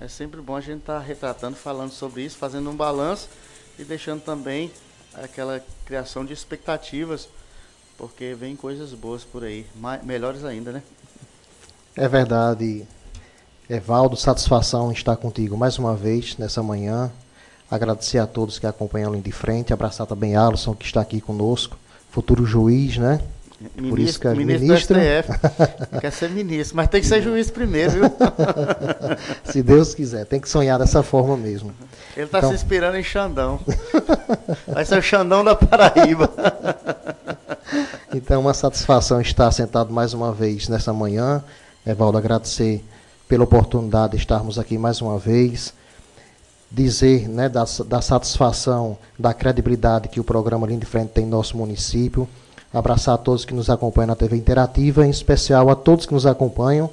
É sempre bom a gente estar tá retratando, falando sobre isso, fazendo um balanço e deixando também aquela criação de expectativas, porque vem coisas boas por aí, mais, melhores ainda, né? É verdade. Evaldo, satisfação estar contigo mais uma vez nessa manhã. Agradecer a todos que acompanham de frente, abraçar também Alisson, que está aqui conosco, futuro juiz, né? Ministro, Por isso que é ministro, ministro do STF. quer ser ministro, mas tem que ser juiz primeiro, viu? se Deus quiser, tem que sonhar dessa forma mesmo. Ele está então... se inspirando em Xandão. Vai ser o Xandão da Paraíba. então, uma satisfação estar sentado mais uma vez nessa manhã. Evaldo, agradecer pela oportunidade de estarmos aqui mais uma vez. Dizer né, da, da satisfação, da credibilidade que o programa Linha de Frente tem no nosso município abraçar a todos que nos acompanham na TV Interativa, em especial a todos que nos acompanham,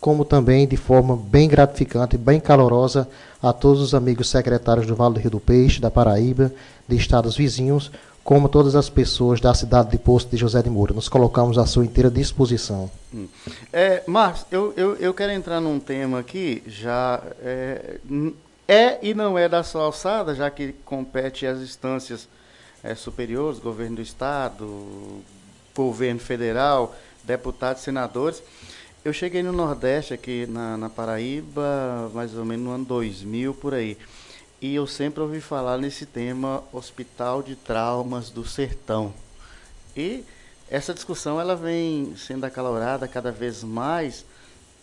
como também de forma bem gratificante, bem calorosa, a todos os amigos secretários do Vale do Rio do Peixe, da Paraíba, de estados vizinhos, como todas as pessoas da cidade de Posto de José de Moura. Nos colocamos à sua inteira disposição. Hum. É, Marcos, eu, eu, eu quero entrar num tema aqui, já é, é e não é da sua alçada, já que compete às instâncias é, superiores, governo do estado, governo federal, deputados, senadores. Eu cheguei no Nordeste, aqui na, na Paraíba, mais ou menos no ano 2000, por aí. E eu sempre ouvi falar nesse tema Hospital de Traumas do Sertão. E essa discussão ela vem sendo acalorada cada vez mais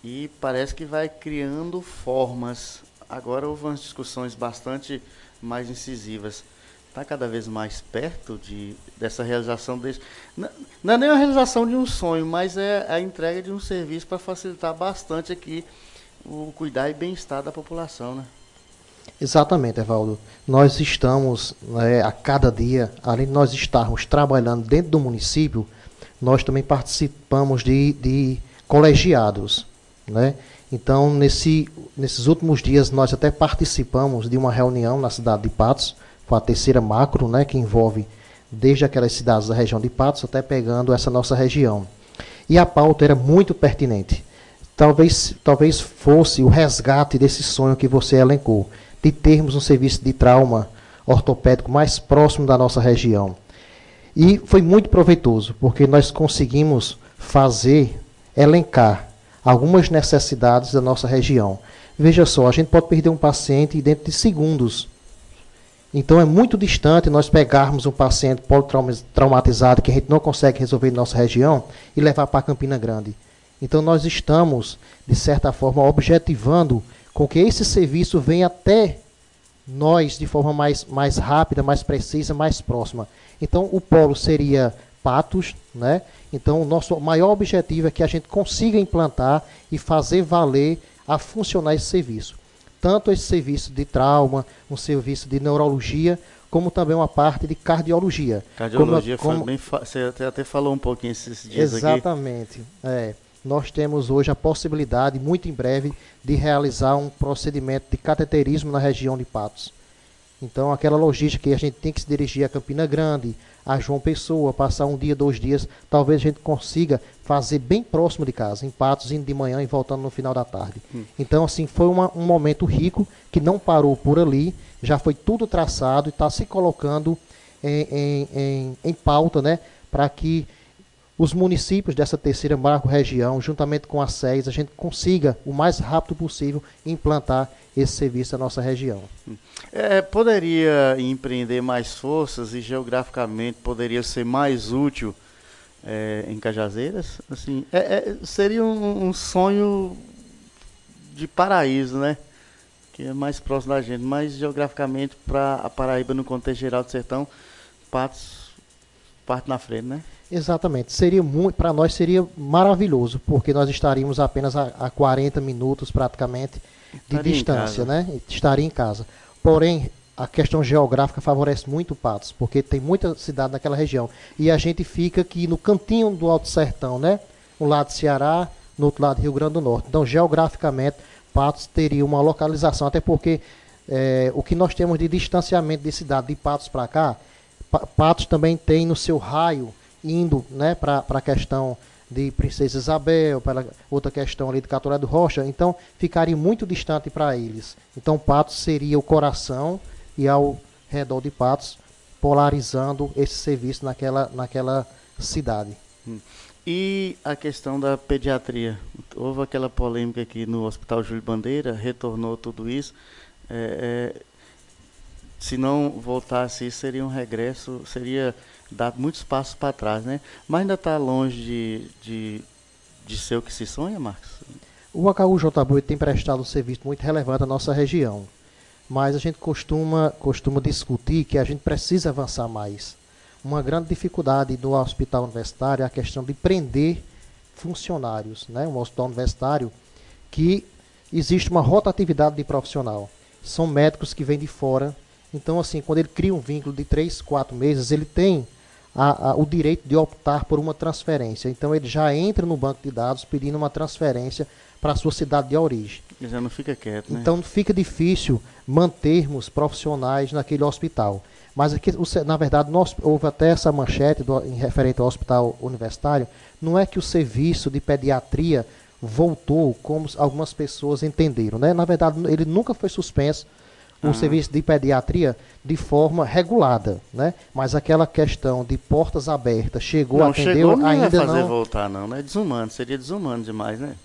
e parece que vai criando formas. Agora houve umas discussões bastante mais incisivas está cada vez mais perto de, dessa realização desse. Não, não é nem a realização de um sonho, mas é a entrega de um serviço para facilitar bastante aqui o cuidar e bem-estar da população, né? Exatamente, Evaldo. Nós estamos, né, a cada dia, além de nós estarmos trabalhando dentro do município, nós também participamos de, de colegiados, né? Então, nesse, nesses últimos dias, nós até participamos de uma reunião na cidade de Patos, foi a terceira macro, né, que envolve desde aquelas cidades da região de Patos até pegando essa nossa região. E a pauta era muito pertinente. Talvez, talvez fosse o resgate desse sonho que você elencou, de termos um serviço de trauma ortopédico mais próximo da nossa região. E foi muito proveitoso, porque nós conseguimos fazer, elencar algumas necessidades da nossa região. Veja só, a gente pode perder um paciente dentro de segundos então é muito distante nós pegarmos um paciente politraumatizado que a gente não consegue resolver em nossa região e levar para Campina Grande. Então nós estamos, de certa forma, objetivando com que esse serviço venha até nós de forma mais, mais rápida, mais precisa, mais próxima. Então o polo seria Patos, né? Então o nosso maior objetivo é que a gente consiga implantar e fazer valer a funcionar esse serviço tanto esse serviço de trauma, um serviço de neurologia, como também uma parte de cardiologia. Cardiologia, como, como, bem, você até falou um pouquinho esses dias exatamente, aqui. Exatamente. É, nós temos hoje a possibilidade, muito em breve, de realizar um procedimento de cateterismo na região de Patos. Então, aquela logística que a gente tem que se dirigir a Campina Grande, a João Pessoa, passar um dia, dois dias, talvez a gente consiga fazer bem próximo de casa, em Patos, indo de manhã e voltando no final da tarde. Hum. Então, assim, foi uma, um momento rico que não parou por ali, já foi tudo traçado e está se colocando em, em, em, em pauta, né, para que os municípios dessa terceira macro-região, juntamente com a SES, a gente consiga, o mais rápido possível, implantar esse serviço na nossa região. É, poderia empreender mais forças e geograficamente poderia ser mais útil é, em Cajazeiras? Assim, é, é, seria um, um, sonho de paraíso, né? Que é mais próximo da gente, mas geograficamente para a Paraíba no contexto geral do sertão, Patos parte na frente, né? Exatamente. Seria muito, para nós seria maravilhoso, porque nós estaríamos apenas a, a 40 minutos praticamente de estaria distância, né? Estaria em casa. Porém, a questão geográfica favorece muito o Patos, porque tem muita cidade naquela região. E a gente fica aqui no cantinho do Alto Sertão, né? Um lado Ceará, no outro lado Rio Grande do Norte. Então, geograficamente, Patos teria uma localização, até porque é, o que nós temos de distanciamento de cidade de Patos para cá, Patos também tem no seu raio indo né, para a questão de Princesa Isabel, pela outra questão ali de Catolé do Rocha, então ficaria muito distante para eles. Então Patos seria o coração e ao redor de Patos polarizando esse serviço naquela, naquela cidade. Hum. E a questão da pediatria? Houve aquela polêmica aqui no Hospital Júlio Bandeira, retornou tudo isso. É, é, se não voltasse seria um regresso, seria dar muitos passos para trás, né? Mas ainda está longe de, de, de ser o que se sonha, Marcos? O HU tem prestado um serviço muito relevante à nossa região, mas a gente costuma, costuma discutir que a gente precisa avançar mais. Uma grande dificuldade do hospital universitário é a questão de prender funcionários. Né? Um hospital universitário que existe uma rotatividade de profissional. São médicos que vêm de fora. Então, assim, quando ele cria um vínculo de três, quatro meses, ele tem a, a, o direito de optar por uma transferência. Então ele já entra no banco de dados pedindo uma transferência para a sua cidade de origem. Já não fica quieto, né? Então fica difícil mantermos profissionais naquele hospital. Mas aqui, na verdade, nós, houve até essa manchete do, em referente ao hospital universitário. Não é que o serviço de pediatria voltou como algumas pessoas entenderam. Né? Na verdade, ele nunca foi suspenso o ah. serviço de pediatria de forma regulada, né? Mas aquela questão de portas abertas, chegou, não, atendeu, chegou, não ainda fazer não voltar não, né? Desumano, seria desumano demais, né?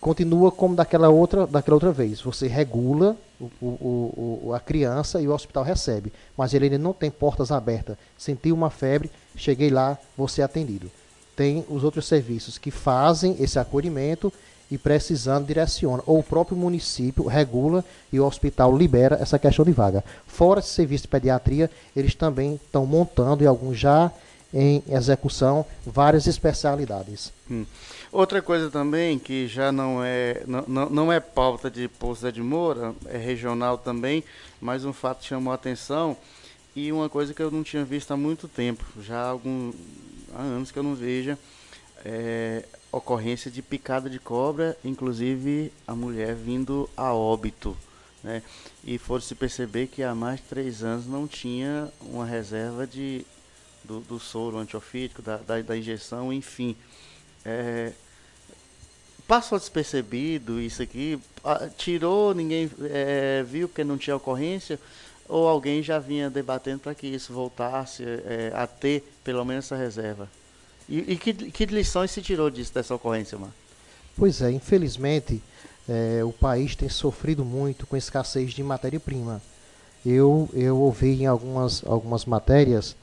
Continua como daquela outra, daquela outra vez. Você regula o, o, o, a criança e o hospital recebe, mas ele ainda não tem portas abertas. Sentiu uma febre, cheguei lá, você é atendido. Tem os outros serviços que fazem esse acolhimento e precisando direciona. Ou o próprio município regula e o hospital libera essa questão de vaga. Fora esse serviço de pediatria, eles também estão montando e alguns já em execução várias especialidades. Hum. Outra coisa também que já não é não, não é pauta de Pouso de Moura, é regional também, mas um fato chamou a atenção e uma coisa que eu não tinha visto há muito tempo, já há, algum, há anos que eu não vejo, é, ocorrência de picada de cobra, inclusive a mulher vindo a óbito. Né? E for-se perceber que há mais de três anos não tinha uma reserva de, do, do soro antiofídico, da, da, da injeção, enfim. É, passou despercebido isso aqui, tirou, ninguém é, viu porque não tinha ocorrência, ou alguém já vinha debatendo para que isso voltasse é, a ter pelo menos essa reserva? E, e que, que, lições se tirou disso, dessa ocorrência, Mar? Pois é, infelizmente é, o país tem sofrido muito com escassez de matéria-prima. Eu, eu ouvi em algumas, algumas matérias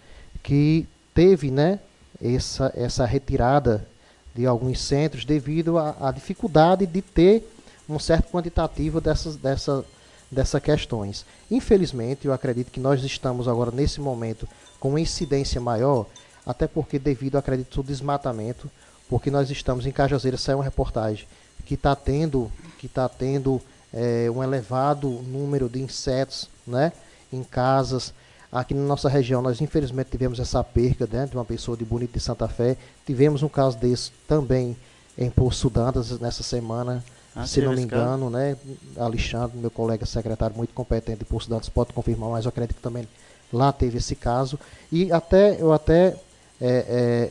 que teve né, essa, essa retirada de alguns centros devido à dificuldade de ter um certo quantitativo dessas, dessa, dessas questões. Infelizmente, eu acredito que nós estamos agora nesse momento com uma incidência maior até porque devido, acredito, ao desmatamento, porque nós estamos em Cajazeira, saiu uma reportagem que está tendo, que tá tendo é, um elevado número de insetos né, em casas. Aqui na nossa região, nós infelizmente tivemos essa perca né, de uma pessoa de Bonito de Santa Fé. Tivemos um caso desse também em Poço Dantas nessa semana, ah, se não me engano, né? Alexandre, meu colega secretário muito competente de Poço Dantas, pode confirmar, mas eu acredito que também lá teve esse caso. E até eu até é, é,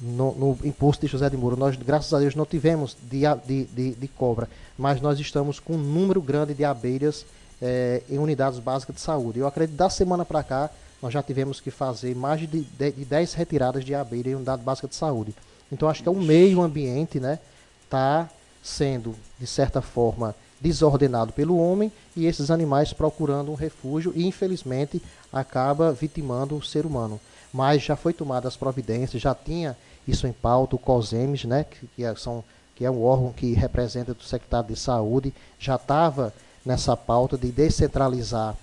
no, no, imposto de José de Moura, nós, graças a Deus, não tivemos de, de, de, de cobra, mas nós estamos com um número grande de abelhas é, em unidades básicas de saúde. Eu acredito da semana para cá, nós já tivemos que fazer mais de, de, de 10 retiradas de abelha em unidade básica de saúde. Então, acho que é o meio ambiente né, está sendo, de certa forma, desordenado pelo homem e esses animais procurando um refúgio e, infelizmente, acaba vitimando o ser humano mas já foi tomada as providências, já tinha isso em pauta, o COSEMES, né, que, que, é, são, que é um órgão que representa o secretário de saúde, já estava nessa pauta de descentralizar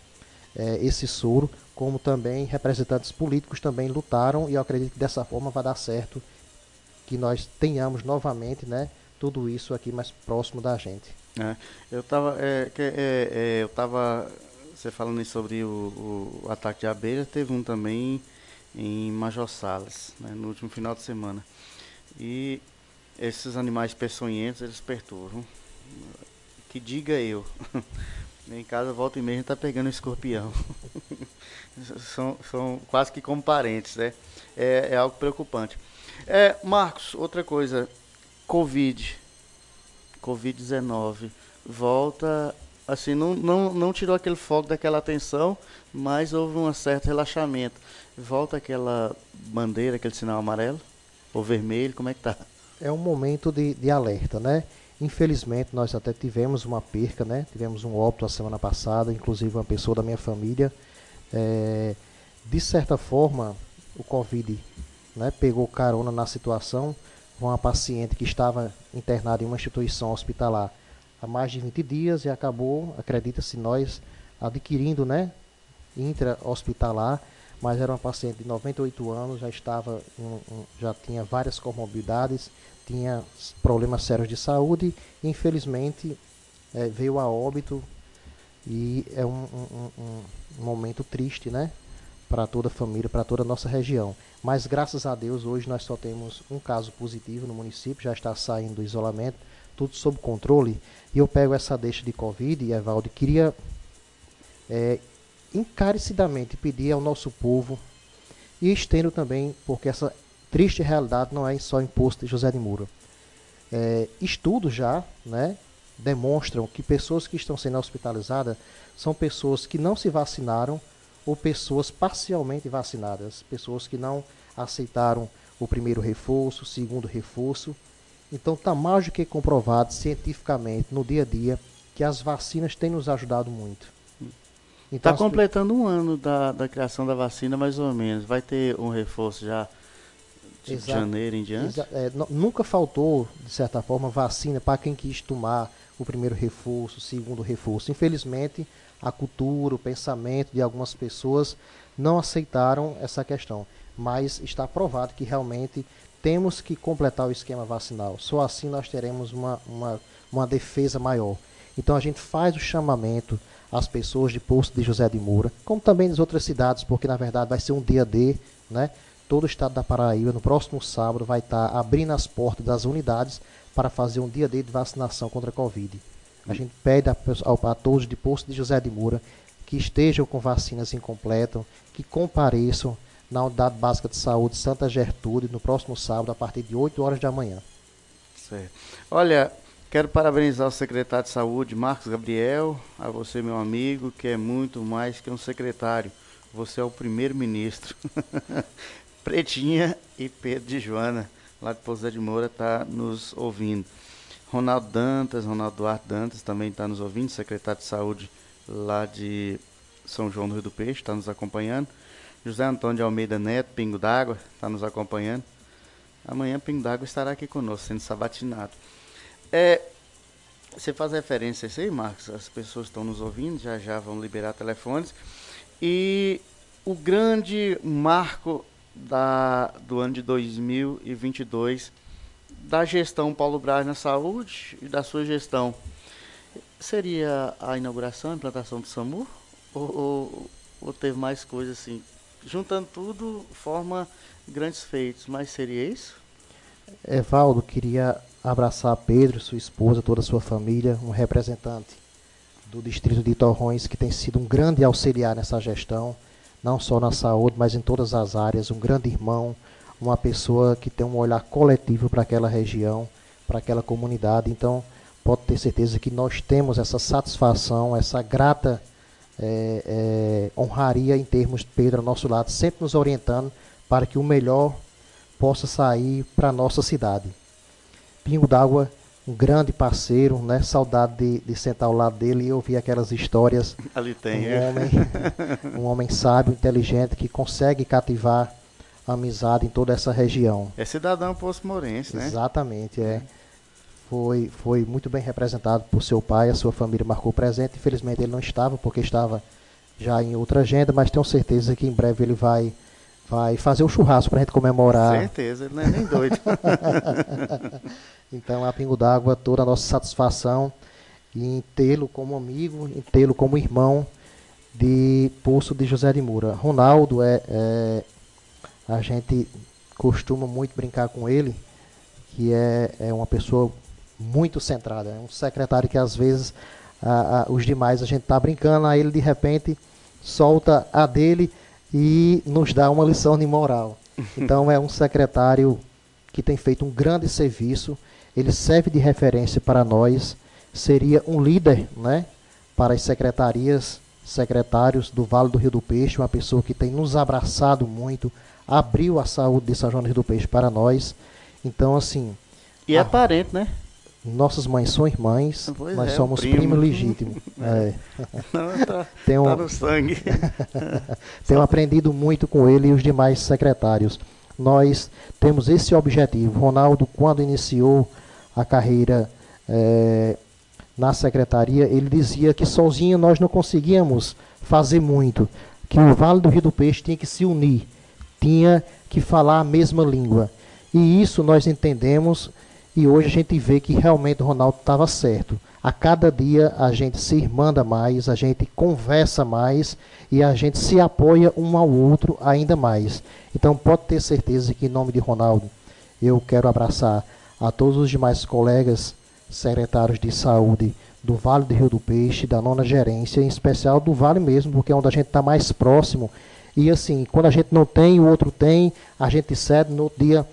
é, esse soro, como também representantes políticos também lutaram, e eu acredito que dessa forma vai dar certo que nós tenhamos novamente né, tudo isso aqui mais próximo da gente. É, eu estava é, é, é, eu estava você falando sobre o, o, ataque de abelha, teve um também em Major Salas, né, no último final de semana. E esses animais peçonhentos, eles perturbam. Que diga eu. em casa, volta e meia, a gente tá pegando um escorpião. São, são quase que como parentes, né? É, é algo preocupante. É, Marcos, outra coisa, Covid, Covid-19, volta, assim, não, não, não tirou aquele foco daquela atenção, mas houve um certo relaxamento. Volta aquela bandeira, aquele sinal amarelo ou vermelho, como é que tá? É um momento de, de alerta, né? Infelizmente, nós até tivemos uma perca, né? Tivemos um óbito a semana passada, inclusive uma pessoa da minha família. É, de certa forma, o Covid né, pegou carona na situação uma paciente que estava internada em uma instituição hospitalar há mais de 20 dias e acabou, acredita-se nós, adquirindo, né, intra-hospitalar, mas era uma paciente de 98 anos, já estava, já tinha várias comorbidades, tinha problemas sérios de saúde, e infelizmente é, veio a óbito e é um, um, um, momento triste, né, para toda a família, para toda a nossa região. Mas graças a Deus hoje nós só temos um caso positivo no município, já está saindo do isolamento, tudo sob controle. E eu pego essa deixa de Covid, e Evaldo, queria é, encarecidamente pedir ao nosso povo, e estendo também, porque essa triste realidade não é só imposto de José de Moura. É, estudos já né, demonstram que pessoas que estão sendo hospitalizadas são pessoas que não se vacinaram ou pessoas parcialmente vacinadas, pessoas que não aceitaram o primeiro reforço, o segundo reforço. Então está mais do que comprovado cientificamente no dia a dia que as vacinas têm nos ajudado muito. Está então, completando um ano da, da criação da vacina, mais ou menos. Vai ter um reforço já de Exato. janeiro em diante? É, nunca faltou, de certa forma, vacina para quem quis tomar o primeiro reforço, o segundo reforço. Infelizmente, a cultura, o pensamento de algumas pessoas não aceitaram essa questão. Mas está provado que realmente temos que completar o esquema vacinal. Só assim nós teremos uma, uma, uma defesa maior. Então a gente faz o chamamento às pessoas de Poço de José de Moura, como também das outras cidades, porque na verdade vai ser um dia D, né? Todo o estado da Paraíba, no próximo sábado, vai estar abrindo as portas das unidades para fazer um dia D de vacinação contra a Covid. A gente pede a, a, a todos de Poço de José de Moura que estejam com vacinas incompletas, que compareçam na Unidade Básica de Saúde Santa Gertrude no próximo sábado, a partir de 8 horas da manhã. Certo. Olha, quero parabenizar o secretário de Saúde, Marcos Gabriel, a você, meu amigo, que é muito mais que um secretário. Você é o primeiro-ministro. Pretinha e Pedro de Joana, lá de Pouso de Moura, está nos ouvindo. Ronaldo Dantas, Ronaldo Duarte Dantas também está nos ouvindo, secretário de saúde lá de São João do Rio do Peixe, está nos acompanhando. José Antônio de Almeida Neto, Pingo d'Água, está nos acompanhando. Amanhã Pingo d'Água estará aqui conosco, sendo sabatinado. É, você faz referência a isso aí, Marcos? As pessoas estão nos ouvindo, já já vão liberar telefones. E o grande marco da, do ano de 2022 da gestão Paulo Braz na saúde e da sua gestão, seria a inauguração, a implantação do SAMU? Ou, ou, ou teve mais coisas assim? Juntando tudo, forma grandes feitos, mas seria isso? Evaldo, queria abraçar Pedro, sua esposa, toda a sua família, um representante do distrito de Torrões que tem sido um grande auxiliar nessa gestão, não só na saúde, mas em todas as áreas, um grande irmão, uma pessoa que tem um olhar coletivo para aquela região, para aquela comunidade. Então, pode ter certeza que nós temos essa satisfação, essa grata é, é, honraria em termos de Pedro ao nosso lado, sempre nos orientando para que o melhor possa sair para a nossa cidade. Pingo d'Água, um grande parceiro, né? Saudade de, de sentar ao lado dele e ouvir aquelas histórias. Ali tem. Um é. homem, um homem sábio, inteligente, que consegue cativar amizade em toda essa região. É cidadão Poço Morense, né? Exatamente, é. Foi, foi muito bem representado por seu pai, a sua família marcou presente. Infelizmente ele não estava, porque estava já em outra agenda, mas tenho certeza que em breve ele vai, vai fazer o churrasco para a gente comemorar. Certeza, ele não é nem doido. então, a Pingo d'Água, toda a nossa satisfação em tê-lo como amigo, em tê-lo como irmão de Poço de José de Moura. Ronaldo é, é a gente costuma muito brincar com ele, que é, é uma pessoa muito centrada, é um secretário que às vezes a, a, os demais a gente está brincando, aí ele de repente solta a dele, e nos dá uma lição de moral. Então é um secretário que tem feito um grande serviço, ele serve de referência para nós, seria um líder né, para as secretarias, secretários do Vale do Rio do Peixe, uma pessoa que tem nos abraçado muito, abriu a saúde de São João do Rio do Peixe para nós. Então, assim. E é parente, né? Nossas mães são irmãs, Pois nós é, somos primo. primo legítimo. é. Não, tá, Tem um- tá no sangue. Tenho aprendido muito com ele e os demais secretários. Nós temos esse objetivo. Ronaldo, quando iniciou a carreira eh, na secretaria, ele dizia que sozinho nós não conseguíamos fazer muito, que o Vale do Rio do Peixe tinha que se unir, tinha que falar a mesma língua. E isso nós entendemos e hoje a gente vê que realmente o Ronaldo estava certo. A cada dia a gente se irmanda mais, a gente conversa mais e a gente se apoia um ao outro ainda mais. Então pode ter certeza que em nome de Ronaldo eu quero abraçar a todos os demais colegas secretários de saúde do Vale do Rio do Peixe, da nona gerência, em especial do Vale mesmo, porque é onde a gente está mais próximo. E assim, quando a gente não tem, o outro tem, a gente cede, no outro dia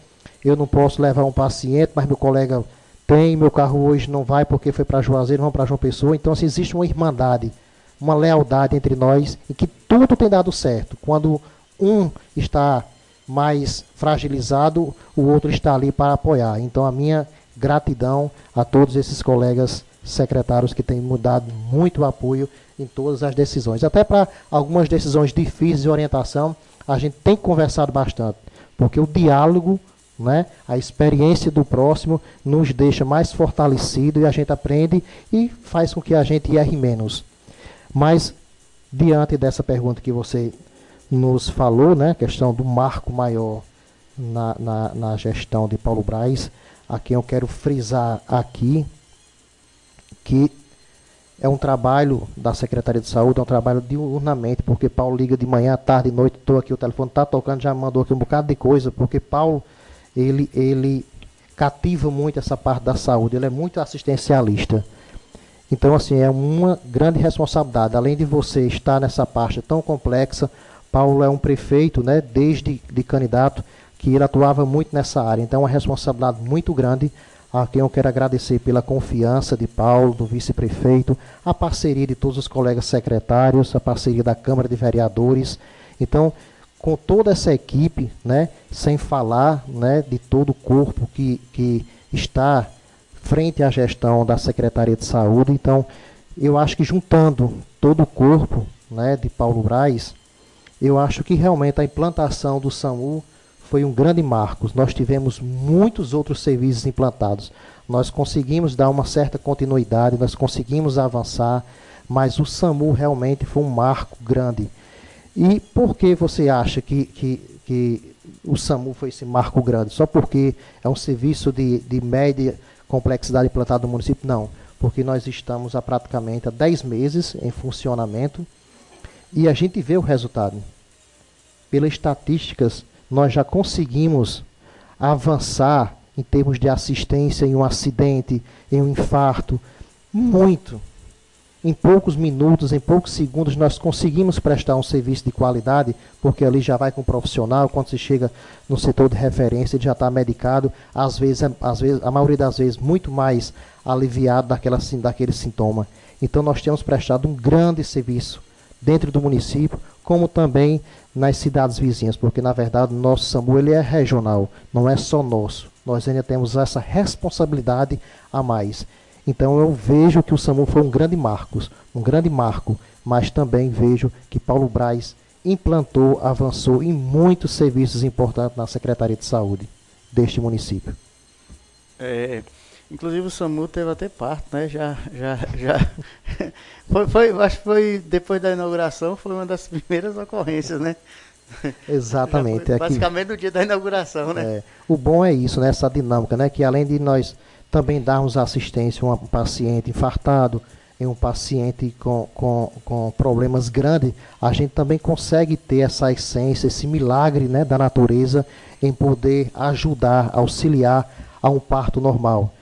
eu não posso levar um paciente, mas meu colega tem, meu carro hoje não vai porque foi para Juazeiro, não para João Pessoa. Então, assim, existe uma irmandade, uma lealdade entre nós e que tudo tem dado certo. Quando um está mais fragilizado, o outro está ali para apoiar. Então, a minha gratidão a todos esses colegas secretários que têm mudado muito o apoio em todas as decisões. Até para algumas decisões difíceis de orientação, a gente tem conversado bastante, porque o diálogo, né, a experiência do próximo nos deixa mais fortalecido e a gente aprende e faz com que a gente erre menos. Mas diante dessa pergunta que você nos falou, né, questão do marco maior na, na, na gestão de Paulo Braz, a quem eu quero frisar aqui que é um trabalho da Secretaria de Saúde, é um trabalho diurnamente, porque Paulo liga de manhã, tarde, noite, estou aqui, o telefone está tocando, já mandou aqui um bocado de coisa, porque Paulo, ele, ele cativa muito essa parte da saúde, ele é muito assistencialista. Então, assim, é uma grande responsabilidade. Além de você estar nessa parte tão complexa, Paulo é um prefeito, né, desde de candidato, que ele atuava muito nessa área. Então, é uma responsabilidade muito grande, a quem eu quero agradecer pela confiança de Paulo, do vice-prefeito, a parceria de todos os colegas secretários, a parceria da Câmara de Vereadores. Então, com toda essa equipe, né, sem falar né, de todo o corpo que, que está frente à gestão da Secretaria de Saúde. Então, eu acho que juntando todo o corpo né, de Paulo Braz, eu acho que realmente a implantação do SAMU foi um grande marco. Nós tivemos muitos outros serviços implantados. Nós conseguimos dar uma certa continuidade, nós conseguimos avançar, mas o SAMU realmente foi um marco grande. E por que você acha que, que, que o SAMU foi esse marco grande? Só porque é um serviço de, de média complexidade implantado no município? Não, porque nós estamos há praticamente há 10 meses em funcionamento e a gente vê o resultado. Pelas estatísticas, nós já conseguimos avançar em termos de assistência em um acidente, em um infarto, muito. Em poucos minutos, em poucos segundos, nós conseguimos prestar um serviço de qualidade, porque ali já vai com um profissional, quando se chega no setor de referência, ele já está medicado, às vezes, às vezes, a maioria das vezes, muito mais aliviado daquela, daquele sintoma. Então, nós temos prestado um grande serviço dentro do município, como também nas cidades vizinhas, porque na verdade o nosso SAMU ele é regional, não é só nosso. Nós ainda temos essa responsabilidade a mais. Então eu vejo que o SAMU foi um grande marco, um grande marco, mas também vejo que Paulo Braz implantou, avançou em muitos serviços importantes na Secretaria de Saúde deste município. É, inclusive o SAMU teve até parto, né? Já, já, já. foi, foi, acho que foi depois da inauguração, foi uma das primeiras ocorrências, né? Exatamente. Foi é basicamente no dia da inauguração, né? É, o bom é isso, né, essa dinâmica, né, que além de nós também darmos assistência a um paciente infartado, em um paciente com, com, com problemas grandes, a gente também consegue ter essa essência, esse milagre né, da natureza em poder ajudar, auxiliar a um parto normal.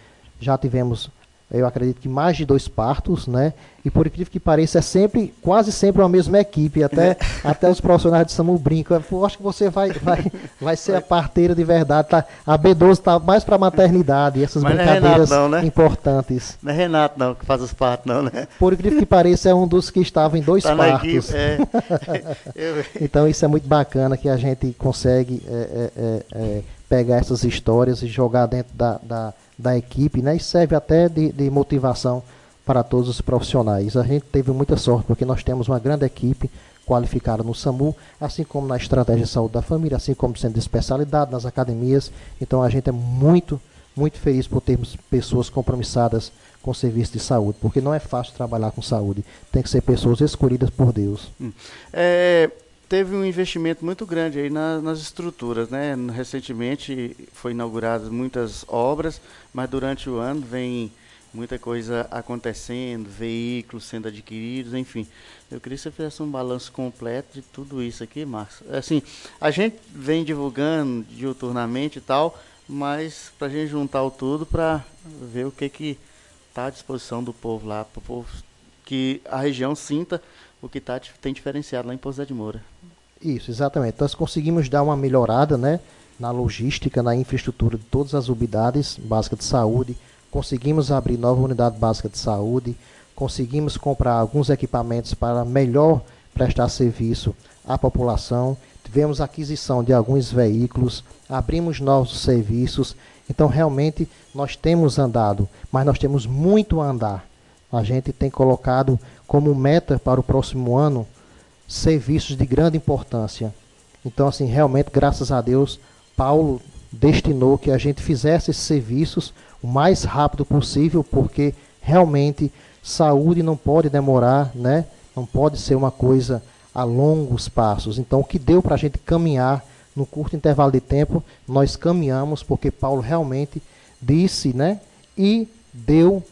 Já tivemos, eu acredito que mais de dois partos, né? E por incrível que pareça, é sempre, quase sempre a mesma equipe. Até, é. até os profissionais de SAMU brincam. Eu acho que você vai, vai, vai ser a parteira de verdade. Tá? A B12 está mais para maternidade. Essas Mas brincadeiras não é Renato, não, né? importantes. Não é Renato, não, que faz os partos, não, né? Por incrível que pareça, é um dos que estava em dois tá partos. Equipe, é. então isso é muito bacana que a gente consegue é, é, é, é, pegar essas histórias e jogar dentro da, da, da equipe, né? E serve até de, de motivação para todos os profissionais. A gente teve muita sorte porque nós temos uma grande equipe qualificada no SAMU, assim como na estratégia de saúde da família, assim como centro de especialidade, nas academias. Então a gente é muito, muito feliz por termos pessoas compromissadas com o serviço de saúde, porque não é fácil trabalhar com saúde. Tem que ser pessoas escolhidas por Deus. Hum. É, teve um investimento muito grande aí na, nas estruturas, né? Recentemente foi inauguradas muitas obras, mas durante o ano vem muita coisa acontecendo, veículos sendo adquiridos, enfim. Eu queria que você fizesse um balanço completo de tudo isso aqui, Marcos. Assim, a gente vem divulgando diuturnamente e tal, mas para a gente juntar o tudo para ver o que que está à disposição do povo lá, para o povo que a região sinta o que tá, tem diferenciado lá em Pouso de Moura. Isso, exatamente. Nós conseguimos dar uma melhorada né, na logística, na infraestrutura de todas as unidades básicas de saúde, conseguimos abrir nova unidade básica de saúde, conseguimos comprar alguns equipamentos para melhor prestar serviço à população, tivemos aquisição de alguns veículos, abrimos novos serviços. Então, realmente, nós temos andado, mas nós temos muito a andar. A gente tem colocado como meta para o próximo ano serviços de grande importância. Então, assim, realmente, graças a Deus, Paulo destinou que a gente fizesse esses serviços o mais rápido possível, porque realmente saúde não pode demorar, né? Não pode ser uma coisa a longos passos. Então, o que deu para a gente caminhar no curto intervalo de tempo, nós caminhamos porque Paulo realmente disse, né? E deu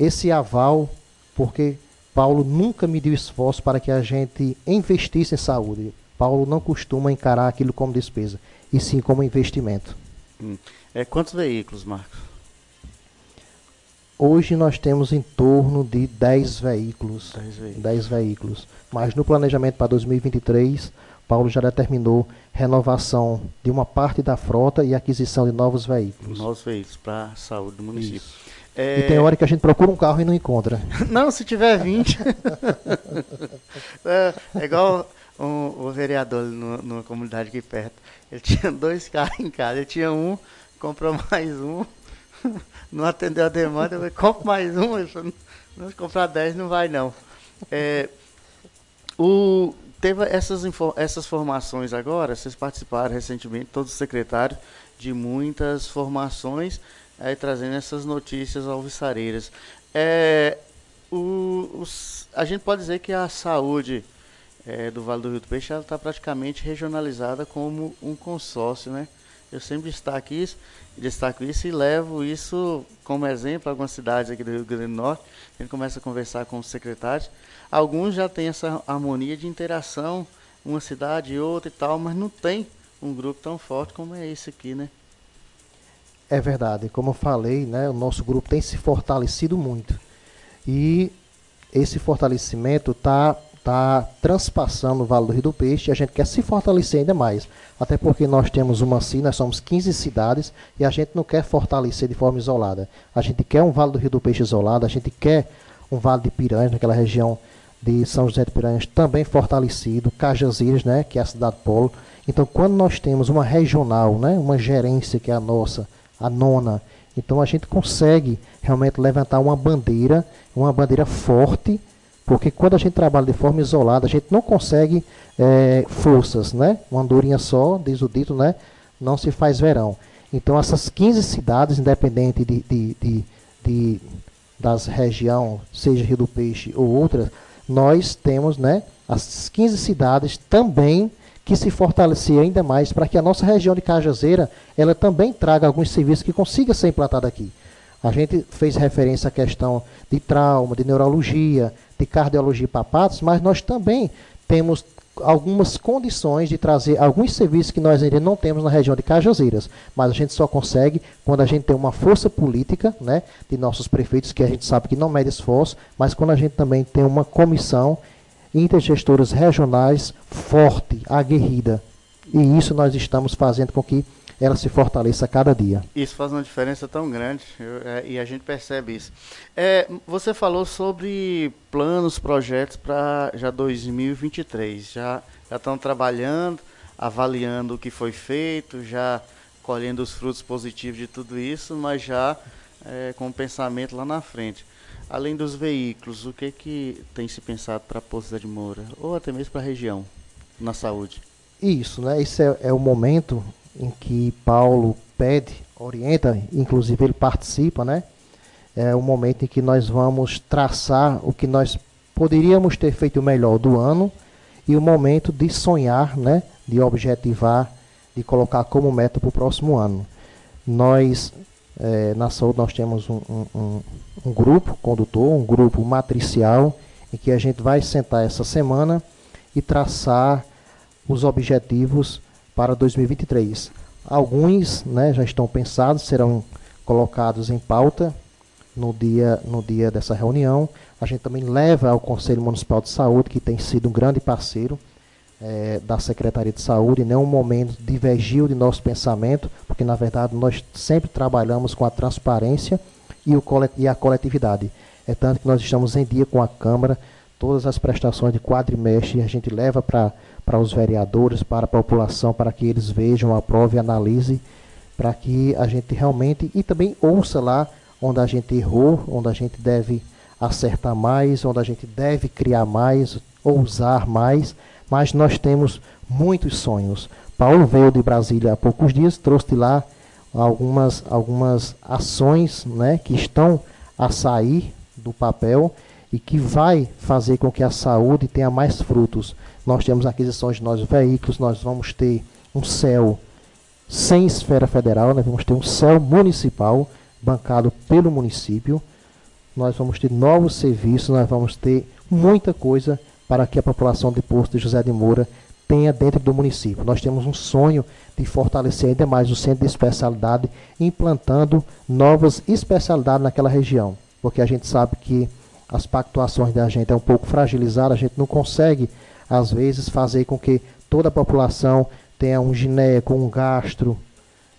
esse aval, porque Paulo nunca mediu esforço para que a gente investisse em saúde. Paulo não costuma encarar aquilo como despesa, e sim como investimento. Hum. É, quantos veículos, Marcos? Hoje nós temos em torno de 10 veículos, 10 veículos. 10 veículos. Mas no planejamento para 2023, Paulo já determinou renovação de uma parte da frota e aquisição de novos veículos. Novos veículos para a saúde do município. É... E tem hora que a gente procura um carro e não encontra. não, se tiver 20. é, é, igual um, o vereador no, numa comunidade aqui perto. Ele tinha dois carros em casa. Ele tinha um, comprou mais um não atendeu a demanda, eu falei, compra mais um, falei, não, comprar 10 não vai não. É, o, teve essas, essas formações agora, vocês participaram recentemente, todos os secretários, de muitas formações, aí, trazendo essas notícias alvissareiras. É, o, os, a gente pode dizer que a saúde é, do Vale do Rio do Peixe está praticamente regionalizada como um consórcio, né? Eu sempre destaco isso, destaco isso e levo isso como exemplo algumas cidades aqui do Rio Grande do Norte. A gente começa a conversar com os secretários. Alguns já têm essa harmonia de interação, uma cidade e outra e tal, mas não tem um grupo tão forte como é esse aqui, né? É verdade. Como eu falei, né, o nosso grupo tem se fortalecido muito. E esse fortalecimento está está transpassando o Vale do Rio do Peixe e a gente quer se fortalecer ainda mais. Até porque nós temos uma CI, nós somos 15 cidades e a gente não quer fortalecer de forma isolada. A gente quer um Vale do Rio do Peixe isolado, a gente quer um Vale de Piranhas, naquela região de São José de Piranhas, também fortalecido, Cajazeiras, né, que é a cidade polo. Então, quando nós temos uma regional, né, uma gerência que é a nossa, a nona, então a gente consegue realmente levantar uma bandeira, uma bandeira forte porque quando a gente trabalha de forma isolada, a gente não consegue é, forças, né? Uma andorinha só, diz o dito, né? Não se faz verão. Então essas 15 cidades, independente de, de, de, de das regiões, seja Rio do Peixe ou outras, nós temos né, as 15 cidades também que se fortalecer ainda mais para que a nossa região de Cajazeira ela também traga alguns serviços que consiga ser implantado aqui. A gente fez referência à questão de trauma, de neurologia, de cardiologia e papatos, mas nós também temos algumas condições de trazer alguns serviços que nós ainda não temos na região de Cajazeiras, mas a gente só consegue quando a gente tem uma força política, né, de nossos prefeitos que a gente sabe que não mede esforço, mas quando a gente também tem uma comissão intergestoras regionais forte, aguerrida. E isso nós estamos fazendo com que ela se fortaleça a cada dia. Isso faz uma diferença tão grande eu, é, e a gente percebe isso. É, você falou sobre planos, projetos para já 2023. Já, já estão trabalhando, avaliando o que foi feito, já colhendo os frutos positivos de tudo isso, mas já é, com o pensamento lá na frente. Além dos veículos, o que, que tem se pensado para Poços de Moura, ou até mesmo para a região, na saúde? Isso, né? Esse é, é o momento em que Paulo pede, orienta, inclusive ele participa, né? É o momento em que nós vamos traçar o que nós poderíamos ter feito melhor do ano e o momento de sonhar, né? De objetivar, de colocar como meta para o próximo ano. Nós, é, na saúde, nós temos um, um, um grupo condutor, um grupo matricial, em que a gente vai sentar essa semana e traçar os objetivos para 2023. Alguns né, já estão pensados, serão colocados em pauta no dia, no dia dessa reunião. A gente também leva ao Conselho Municipal de Saúde, que tem sido um grande parceiro é, da Secretaria de Saúde, nenhum momento divergiu de nosso pensamento, porque na verdade nós sempre trabalhamos com a transparência e, o, e a coletividade. É tanto que nós estamos em dia com a Câmara, todas as prestações de quadrimestre a gente leva para para os vereadores, para a população, para que eles vejam, aprovem, analisem, para que a gente realmente, e também ouça lá onde a gente errou, onde a gente deve acertar mais, onde a gente deve criar mais, ousar mais, mas nós temos muitos sonhos. Paulo veio de Brasília há poucos dias, trouxe de lá algumas, algumas ações né, que estão a sair do papel e que vai fazer com que a saúde tenha mais frutos. Nós temos aquisições de novos veículos, nós vamos ter um céu sem esfera federal, nós vamos ter um céu municipal bancado pelo município. Nós vamos ter novos serviços, nós vamos ter muita coisa para que a população de Posto de José de Moura tenha dentro do município. Nós temos um sonho de fortalecer ainda mais o centro de especialidade, implantando novas especialidades naquela região, porque a gente sabe que as pactuações da gente é um pouco fragilizada, a gente não consegue, às vezes, fazer com que toda a população tenha um gineco, um gastro,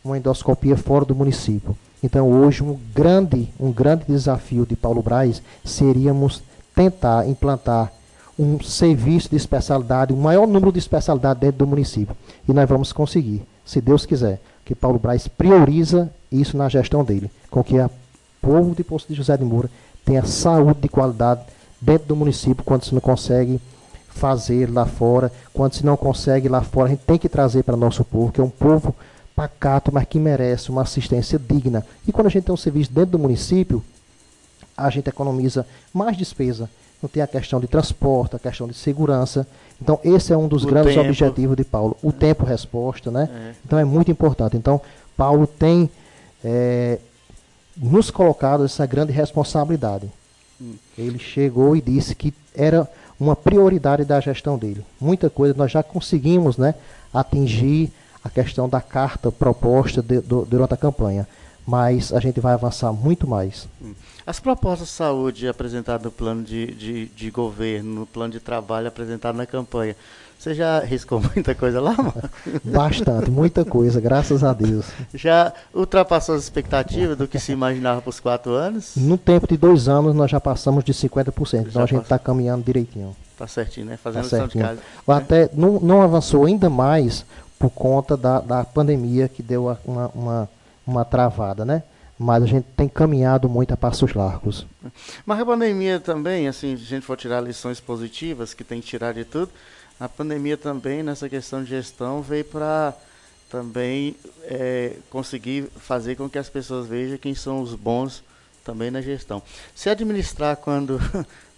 uma endoscopia fora do município. Então, hoje, um grande, um grande desafio de Paulo Braz seríamos tentar implantar um serviço de especialidade, o um maior número de especialidades dentro do município. E nós vamos conseguir, se Deus quiser, que Paulo Braz prioriza isso na gestão dele, com que o povo de Poço de José de Moura tenha saúde de qualidade dentro do município, quando se não consegue fazer lá fora, quando se não consegue lá fora, a gente tem que trazer para nosso povo, que é um povo pacato, mas que merece uma assistência digna. E quando a gente tem um serviço dentro do município, a gente economiza mais despesa. Não tem a questão de transporte, a questão de segurança. Então, esse é um dos o grandes tempo. objetivos de Paulo. O é. tempo-resposta, né? É. Então, é muito importante. Então, Paulo tem é, nos colocado essa grande responsabilidade. Hum. Ele chegou e disse que era uma prioridade da gestão dele. Muita coisa nós já conseguimos né, atingir a questão da carta proposta de, do, durante a campanha, mas a gente vai avançar muito mais. Hum. As propostas de saúde apresentadas no plano de, de, de governo, no plano de trabalho apresentado na campanha, você já riscou muita coisa lá, mano? Bastante, muita coisa, graças a Deus. Já ultrapassou as expectativas do que se imaginava para os quatro anos? No tempo de dois anos, nós já passamos de 50%. então a gente está caminhando direitinho. Tá certinho, né? Fazendo tá certinho. de casa. Até não, não avançou ainda mais por conta da, da pandemia que deu uma, uma, uma travada, né? mas a gente tem caminhado muito a passos largos. Mas a pandemia também, assim, se a gente for tirar lições positivas, que tem que tirar de tudo, a pandemia também, nessa questão de gestão, veio para também é, conseguir fazer com que as pessoas vejam quem são os bons também na gestão. Se administrar quando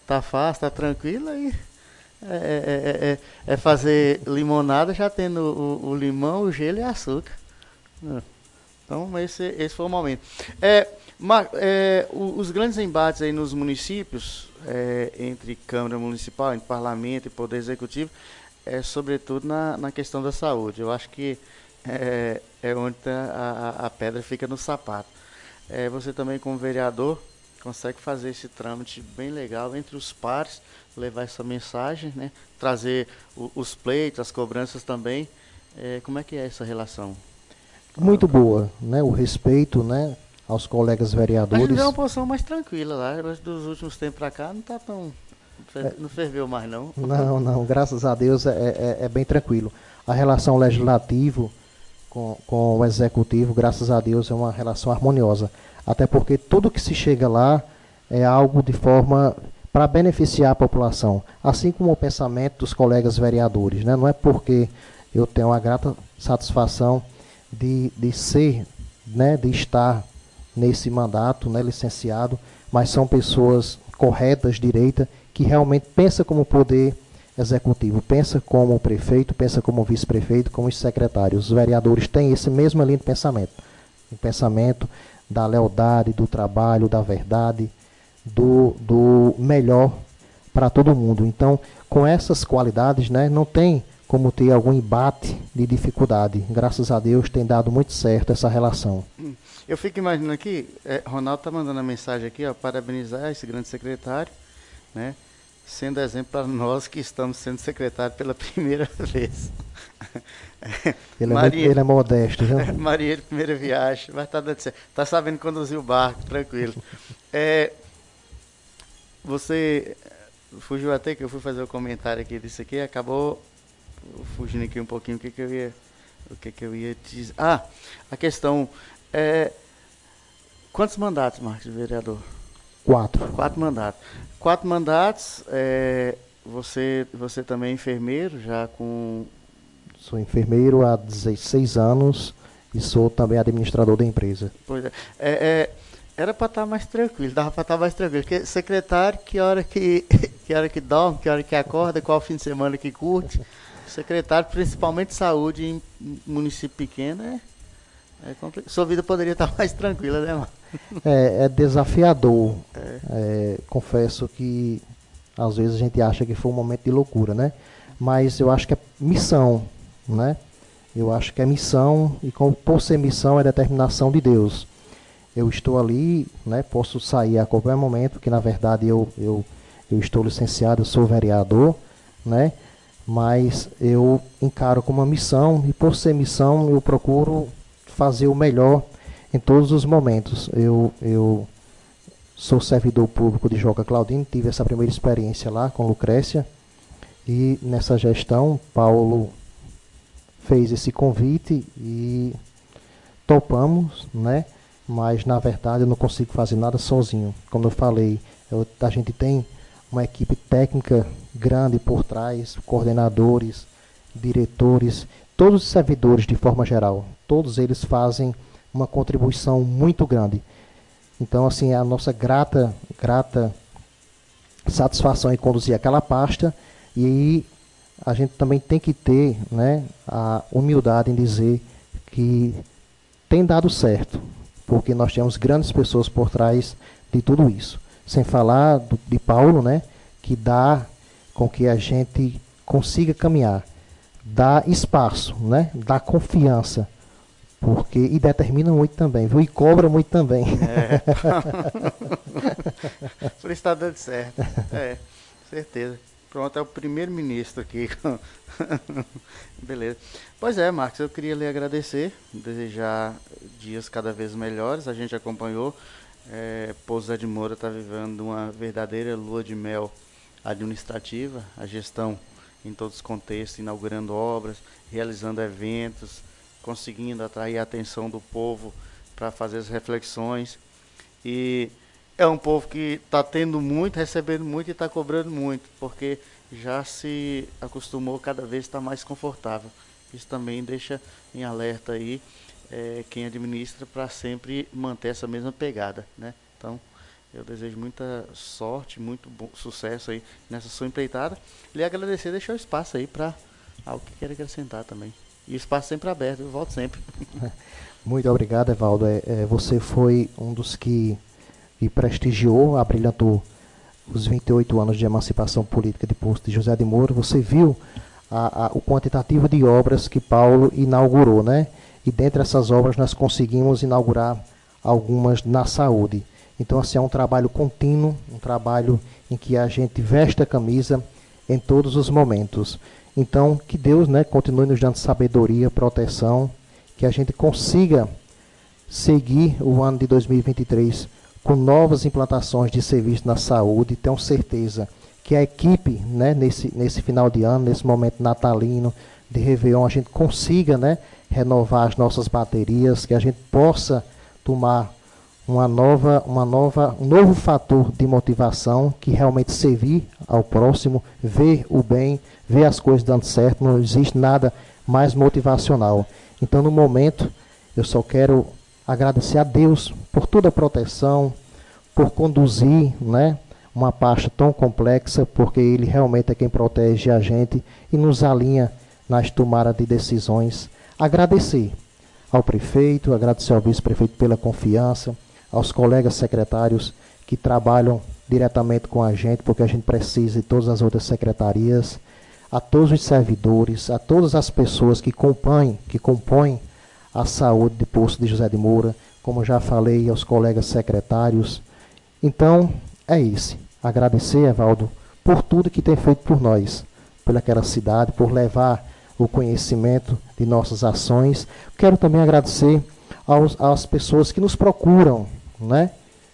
está fácil, está tranquilo, aí é, é, é, é, fazer limonada já tendo o, o, limão, o gelo e açúcar. Então, esse, esse foi o momento. É, é, os grandes embates aí nos municípios, é, entre Câmara Municipal, entre Parlamento e Poder Executivo, é sobretudo na, na questão da saúde. Eu acho que é, é onde tá a, a, a, pedra fica no sapato. É, você também, como vereador, consegue fazer esse trâmite bem legal entre os pares, levar essa mensagem, né? trazer o, os pleitos, as cobranças também. É, como é que é essa relação? Muito boa, né? O respeito, né? Aos colegas vereadores. Mas é uma posição mais tranquila lá. Dos últimos tempos para cá não está tão não ferveu mais, não? Não, não. Graças a Deus é, é, é bem tranquilo. A relação legislativo com, com o executivo, graças a Deus, é uma relação harmoniosa. Até porque tudo que se chega lá é algo de forma para beneficiar a população. Assim como o pensamento dos colegas vereadores. Né? Não é porque eu tenho a grata satisfação de, de ser, né, de estar nesse mandato, né, licenciado, mas são pessoas corretas, direita, que realmente pensa como poder executivo, pensa como prefeito, pensa como vice-prefeito, como os secretários. Os vereadores têm esse mesmo linha de pensamento. O pensamento da lealdade, do trabalho, da verdade, do, do melhor para todo mundo. Então, com essas qualidades, né, não tem como ter algum embate de dificuldade. Graças a Deus tem dado muito certo essa relação. Eu fico imaginando aqui, é, Ronaldo está mandando a mensagem aqui, ó, parabenizar esse grande secretário né? sendo exemplo para nós que estamos sendo secretário pela primeira vez. Ele, é ele é modesto, viu? Maria primeira viagem, mas está dando certo. Está sabendo conduzir o barco, tranquilo. É, você fugiu até que eu fui fazer o um comentário aqui disso aqui, acabou fugindo aqui um pouquinho o que, que eu ia. O que, que eu ia dizer. Ah, a questão. É, quantos mandatos, Marcos, de vereador? Quatro. Quatro mandatos. Quatro mandatos. É, você, você também é enfermeiro, já com. Sou enfermeiro há 16 anos e sou também administrador da empresa. Pois é. é, é era para estar tá mais tranquilo, dava para estar tá mais tranquilo. Porque secretário, que hora que, que hora que dorme, que hora que acorda, qual fim de semana que curte. Secretário, principalmente saúde em município pequeno, é, é complicado. Sua vida poderia estar mais tranquila, né, mano? É, é desafiador. É. É, confesso que às vezes a gente acha que foi um momento de loucura, né? Mas eu acho que é missão, né? Eu acho que é missão e como por ser missão é determinação de Deus. Eu estou ali, né? Posso sair a qualquer momento, que na verdade eu, eu, eu estou licenciado, eu sou vereador, né? Mas eu encaro como uma missão e por ser missão eu procuro fazer o melhor em todos os momentos. Eu, eu sou servidor público de Joca Claudino, tive essa primeira experiência lá com Lucrécia. E nessa gestão, Paulo fez esse convite e topamos, né? Mas na verdade eu não consigo fazer nada sozinho. Como eu falei, eu, a gente tem uma equipe técnica grande por trás, coordenadores, diretores, todos os servidores de forma geral, todos eles fazem uma contribuição muito grande. Então, assim, é a nossa grata, grata satisfação em conduzir aquela pasta e aí a gente também tem que ter né, a humildade em dizer que tem dado certo, porque nós temos grandes pessoas por trás de tudo isso. Sem falar do, de Paulo, né, que dá com que a gente consiga caminhar, dá espaço, né, dá confiança porque, e determina muito também, viu? E cobra muito também. É. Por isso está dando certo. É, certeza. Pronto, é o primeiro-ministro aqui. Beleza. Pois é, Marcos, eu queria lhe agradecer, desejar dias cada vez melhores. A gente acompanhou. É, Pouso de Moura está vivendo uma verdadeira lua de mel administrativa, a gestão em todos os contextos, inaugurando obras, realizando eventos, conseguindo atrair a atenção do povo para fazer as reflexões. E é um povo que está tendo muito, recebendo muito e está cobrando muito, porque já se acostumou cada vez estar mais confortável. Isso também deixa em alerta aí é, quem administra para sempre manter essa mesma pegada, né? Então, eu desejo muita sorte, muito bom sucesso aí nessa sua empreitada. Lhe agradecer, deixar o espaço aí para algo que quer acrescentar também. E espaço sempre aberto, eu volto sempre. Muito obrigado, Evaldo. É, é, você foi um dos que, que prestigiou, abrilhantou os 28 anos de emancipação política de posto de José de Moura. Você viu a, a, o quantitativo de obras que Paulo inaugurou, né? E dentre essas obras nós conseguimos inaugurar algumas na saúde. Então, assim, é um trabalho contínuo, um trabalho em que a gente veste a camisa em todos os momentos. Então, que Deus né, continue nos dando sabedoria, proteção, que a gente consiga seguir o ano de 2023 com novas implantações de serviço na saúde. Tenho certeza que a equipe, né, nesse, nesse final de ano, nesse momento natalino, de Réveillon, a gente consiga né, renovar as nossas baterias, que a gente possa tomar uma nova, uma nova, um novo fator de motivação que realmente servir ao próximo, ver o bem, ver as coisas dando certo, não existe nada mais motivacional. Então, no momento, eu só quero agradecer a Deus por toda a proteção, por conduzir, né, uma pasta tão complexa, porque ele realmente é quem protege a gente e nos alinha nas tomadas de decisões. Agradecer ao prefeito, agradecer ao vice-prefeito pela confiança, aos colegas secretários que trabalham diretamente com a gente, porque a gente precisa de todas as outras secretarias, a todos os servidores, a todas as pessoas que compõem, que compõem a saúde de Poço de José de Moura, como já falei, aos colegas secretários. Então, é isso. Agradecer, Evaldo, por tudo que tem feito por nós, pelaquela cidade, por levar o conhecimento de nossas ações. Quero também agradecer aos, às pessoas que nos procuram, né?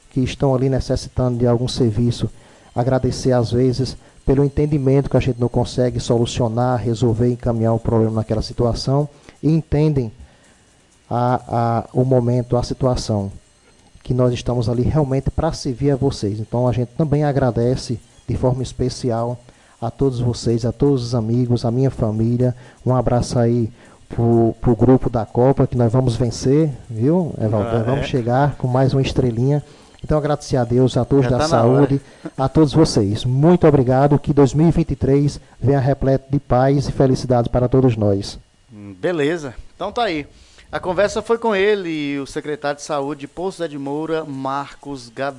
que estão ali necessitando de algum serviço. Agradecer, às vezes, pelo entendimento que a gente não consegue solucionar, resolver, encaminhar o problema naquela situação e entendem a, a, o momento, a situação que nós estamos ali realmente para servir a vocês. Então a gente também agradece de forma especial a todos vocês, a todos os amigos, a minha família. Um abraço aí para o grupo da Copa, que nós vamos vencer, viu, Evaldo? Ah, vamos é. chegar com mais uma estrelinha. Então, agradecer a Deus, a todos Já da tá saúde, a todos vocês. Muito obrigado. Que 2023 venha repleto de paz e felicidade para todos nós. Hum, beleza. Então tá aí. A conversa foi com ele, o secretário de Saúde de Pouso de Moura, Marcos Gabriel.